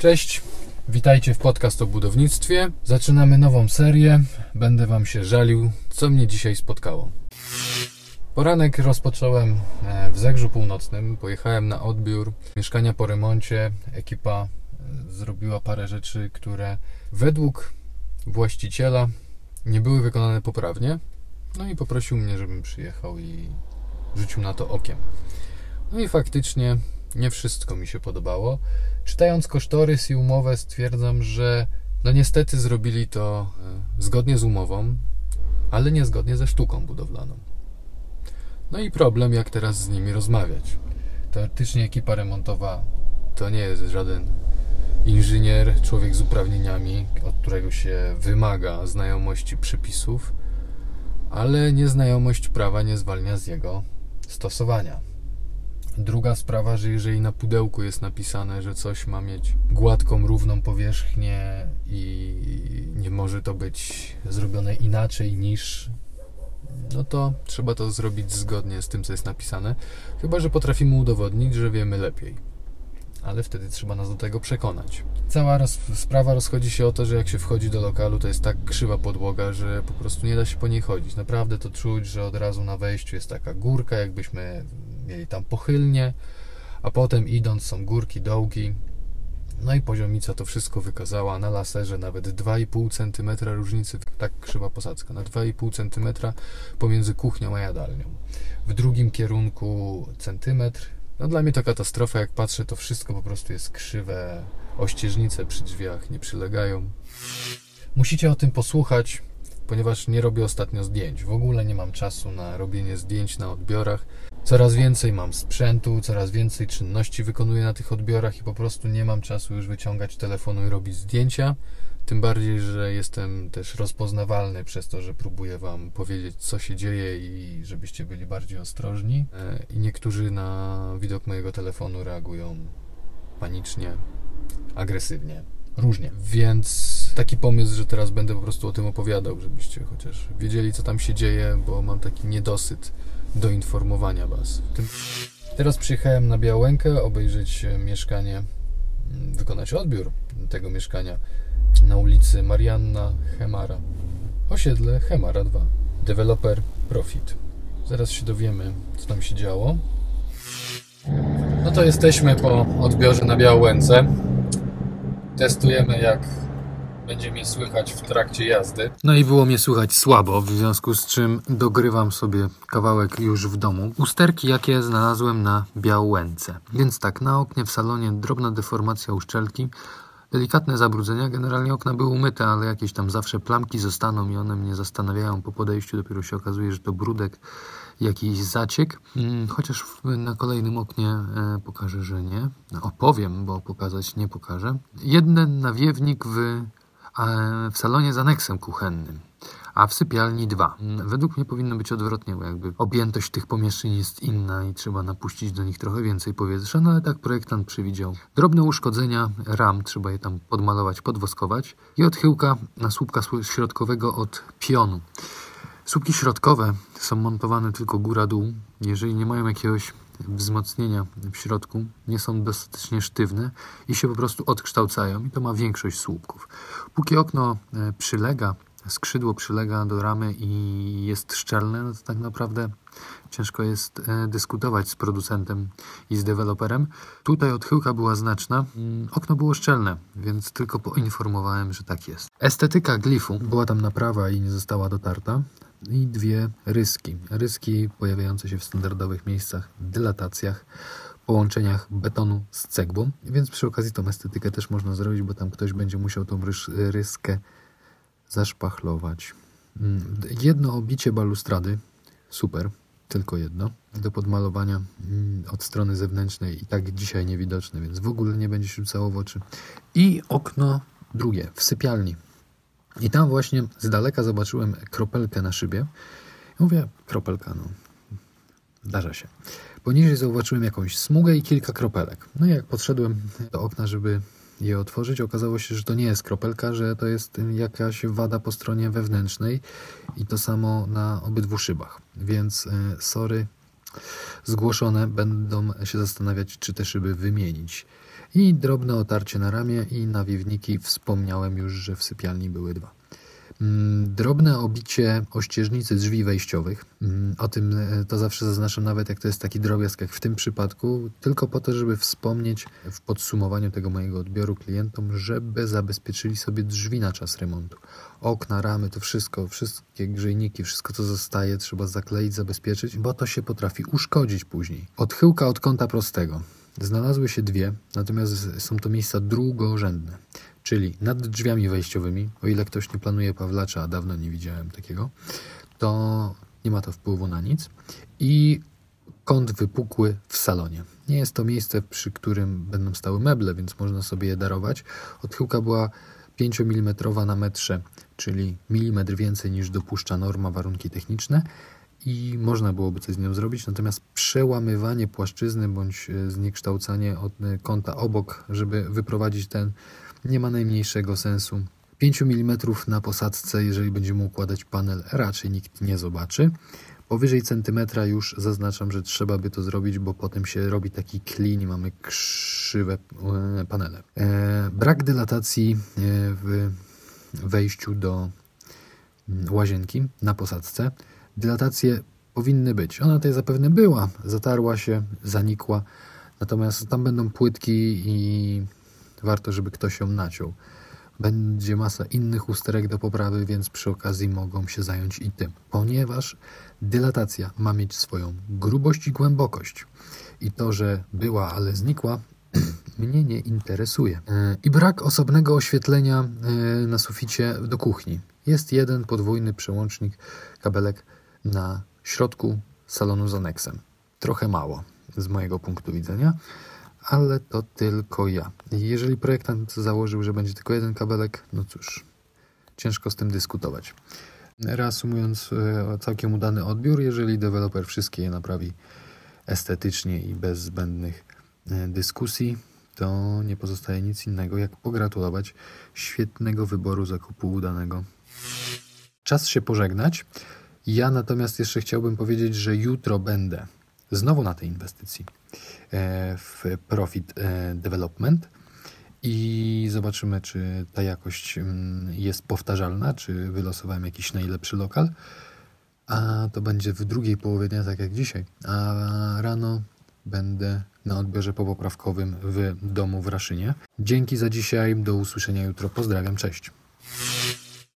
Cześć, witajcie w podcast o budownictwie. Zaczynamy nową serię. Będę Wam się żalił, co mnie dzisiaj spotkało. Poranek rozpocząłem e, w Zegrzu Północnym. Pojechałem na odbiór mieszkania po remoncie. Ekipa e, zrobiła parę rzeczy, które według właściciela nie były wykonane poprawnie. No i poprosił mnie, żebym przyjechał i rzucił na to okiem. No i faktycznie nie wszystko mi się podobało. Czytając kosztorys i umowę stwierdzam, że no niestety zrobili to e, zgodnie z umową, ale niezgodnie ze sztuką budowlaną. No i problem, jak teraz z nimi rozmawiać. Teoretycznie ekipa remontowa to nie jest żaden inżynier, człowiek z uprawnieniami, od którego się wymaga znajomości przepisów, ale nieznajomość prawa nie zwalnia z jego stosowania. Druga sprawa, że jeżeli na pudełku jest napisane, że coś ma mieć gładką, równą powierzchnię i nie może to być zrobione inaczej niż no to trzeba to zrobić zgodnie z tym, co jest napisane. Chyba, że potrafimy udowodnić, że wiemy lepiej. Ale wtedy trzeba nas do tego przekonać. Cała roz sprawa rozchodzi się o to, że jak się wchodzi do lokalu, to jest tak krzywa podłoga, że po prostu nie da się po niej chodzić. Naprawdę to czuć, że od razu na wejściu jest taka górka, jakbyśmy mieli tam pochylnie, a potem idąc są górki, dołki. No i poziomica to wszystko wykazała na laserze nawet 2,5 cm różnicy, tak krzywa posadzka, na 2,5 cm pomiędzy kuchnią a jadalnią. W drugim kierunku centymetr. No dla mnie to katastrofa, jak patrzę, to wszystko po prostu jest krzywe. Ościeżnice przy drzwiach nie przylegają. Musicie o tym posłuchać, ponieważ nie robię ostatnio zdjęć. W ogóle nie mam czasu na robienie zdjęć na odbiorach. Coraz więcej mam sprzętu, coraz więcej czynności wykonuję na tych odbiorach i po prostu nie mam czasu już wyciągać telefonu i robić zdjęcia. Tym bardziej, że jestem też rozpoznawalny przez to, że próbuję Wam powiedzieć, co się dzieje i żebyście byli bardziej ostrożni. E, I niektórzy na widok mojego telefonu reagują panicznie, agresywnie, różnie. Więc taki pomysł, że teraz będę po prostu o tym opowiadał, żebyście chociaż wiedzieli, co tam się dzieje, bo mam taki niedosyt do informowania Was. Teraz przyjechałem na Białękę obejrzeć mieszkanie, mm, wykonać odbiór tego mieszkania na ulicy Marianna Chemara. Osiedle Chemara 2. Developer Profit. Zaraz się dowiemy, co tam się działo. No to jesteśmy po odbiorze na Białęce. Testujemy jak będzie mnie słychać w trakcie jazdy. No i było mnie słychać słabo, w związku z czym dogrywam sobie kawałek już w domu. Usterki, jakie znalazłem na Białęce. Więc tak, na oknie w salonie drobna deformacja uszczelki, delikatne zabrudzenia. Generalnie okna były umyte, ale jakieś tam zawsze plamki zostaną i one mnie zastanawiają po podejściu. Dopiero się okazuje, że to brudek, jakiś zaciek. Hmm, chociaż na kolejnym oknie e, pokażę, że nie. No, opowiem, bo pokazać nie pokażę. Jeden nawiewnik w w salonie z aneksem kuchennym, a w sypialni dwa. Według mnie powinno być odwrotnie, bo jakby objętość tych pomieszczeń jest inna i trzeba napuścić do nich trochę więcej powietrza, no ale tak projektant przewidział. Drobne uszkodzenia ram, trzeba je tam podmalować, podwoskować i odchyłka na słupka środkowego od pionu. Słupki środkowe są montowane tylko góra-dół. Jeżeli nie mają jakiegoś wzmocnienia w środku, nie są dostatecznie sztywne i się po prostu odkształcają i to ma większość słupków. Póki okno e, przylega, skrzydło przylega do ramy i jest szczelne, no to tak naprawdę ciężko jest e, dyskutować z producentem i z deweloperem. Tutaj odchyłka była znaczna, mm, okno było szczelne, więc tylko poinformowałem, że tak jest. Estetyka glifu była tam naprawa i nie została dotarta i dwie ryski. Ryski pojawiające się w standardowych miejscach, dylatacjach, połączeniach betonu z cegłą, więc przy okazji tą estetykę też można zrobić, bo tam ktoś będzie musiał tą ryskę zaszpachlować. Mm, jedno obicie balustrady, super, tylko jedno, do podmalowania mm, od strony zewnętrznej i tak dzisiaj niewidoczne, więc w ogóle nie będzie się rzucało w oczy. I okno drugie w sypialni. I tam właśnie z daleka zobaczyłem kropelkę na szybie. Mówię, kropelka, no, zdarza się. Poniżej zauważyłem jakąś smugę i kilka kropelek. No i jak podszedłem do okna, żeby je otworzyć, okazało się, że to nie jest kropelka, że to jest jakaś wada po stronie wewnętrznej i to samo na obydwu szybach. Więc e, sorry, zgłoszone będą się zastanawiać, czy te szyby wymienić. i drobne otarcie na ramię i nawiewniki wspomniałem już, że w sypialni były dwa. Mm, drobne obicie ościeżnicy drzwi wejściowych. Mm, o tym e, to zawsze zaznaczam, nawet jak to jest taki drobiazg, jak w tym przypadku, tylko po to, żeby wspomnieć w podsumowaniu tego mojego odbioru klientom, żeby zabezpieczyli sobie drzwi na czas remontu. Okna, ramy, to wszystko, wszystkie grzejniki, wszystko co zostaje, trzeba zakleić, zabezpieczyć, bo to się potrafi uszkodzić później. Odchyłka od kąta prostego. Znalazły się dwie, natomiast są to miejsca drugorzędne czyli nad drzwiami wejściowymi, o ile ktoś nie planuje Pawlacza, a dawno nie widziałem takiego, to nie ma to wpływu na nic. I kąt wypukły w salonie. Nie jest to miejsce, przy którym będą stały meble, więc można sobie je darować. Odchyłka była 5 mm na metrze, czyli milimetr więcej niż dopuszcza norma, warunki techniczne i można byłoby coś z nią zrobić, natomiast przełamywanie płaszczyzny bądź e, zniekształcanie od kąta obok, żeby wyprowadzić ten nie ma najmniejszego sensu. 5 mm na posadzce, jeżeli będziemy układać panel, raczej nikt nie zobaczy. Powyżej centymetra już zaznaczam, że trzeba by to zrobić, bo potem się robi taki klin i mamy krzywe e, panele. E, brak dylatacji e, w wejściu do mm, łazienki na posadzce. Dylatacje powinny być. Ona tutaj zapewne była, zatarła się, zanikła, natomiast tam będą płytki i warto, żeby ktoś ją naciął. Będzie masa innych usterek do poprawy, więc przy okazji mogą się zająć i tym, ponieważ dylatacja ma mieć swoją grubość i głębokość. I to, że była, ale znikła, mnie nie interesuje. E, I brak osobnego oświetlenia e, na suficie do kuchni. Jest jeden podwójny przełącznik kabelek na środku salonu z aneksem. Trochę mało z mojego punktu widzenia ale to tylko ja. Jeżeli projektant założył, że będzie tylko jeden kabelek, no cóż, ciężko z tym dyskutować. Reasumując, e, całkiem udany odbiór, jeżeli deweloper wszystkie je naprawi estetycznie i bez zbędnych e, dyskusji, to nie pozostaje nic innego jak pogratulować świetnego wyboru zakupu udanego. Czas się pożegnać. Ja natomiast jeszcze chciałbym powiedzieć, że jutro będę znowu na tej inwestycji. E, w Profit e, Development i zobaczymy, czy ta jakość mm, jest powtarzalna, czy wylosowałem jakiś najlepszy lokal. A to będzie w drugiej połowie dnia, tak jak dzisiaj. A rano będę na odbiorze popoprawkowym w domu w Raszynie. Dzięki za dzisiaj, do usłyszenia jutro. Pozdrawiam, cześć.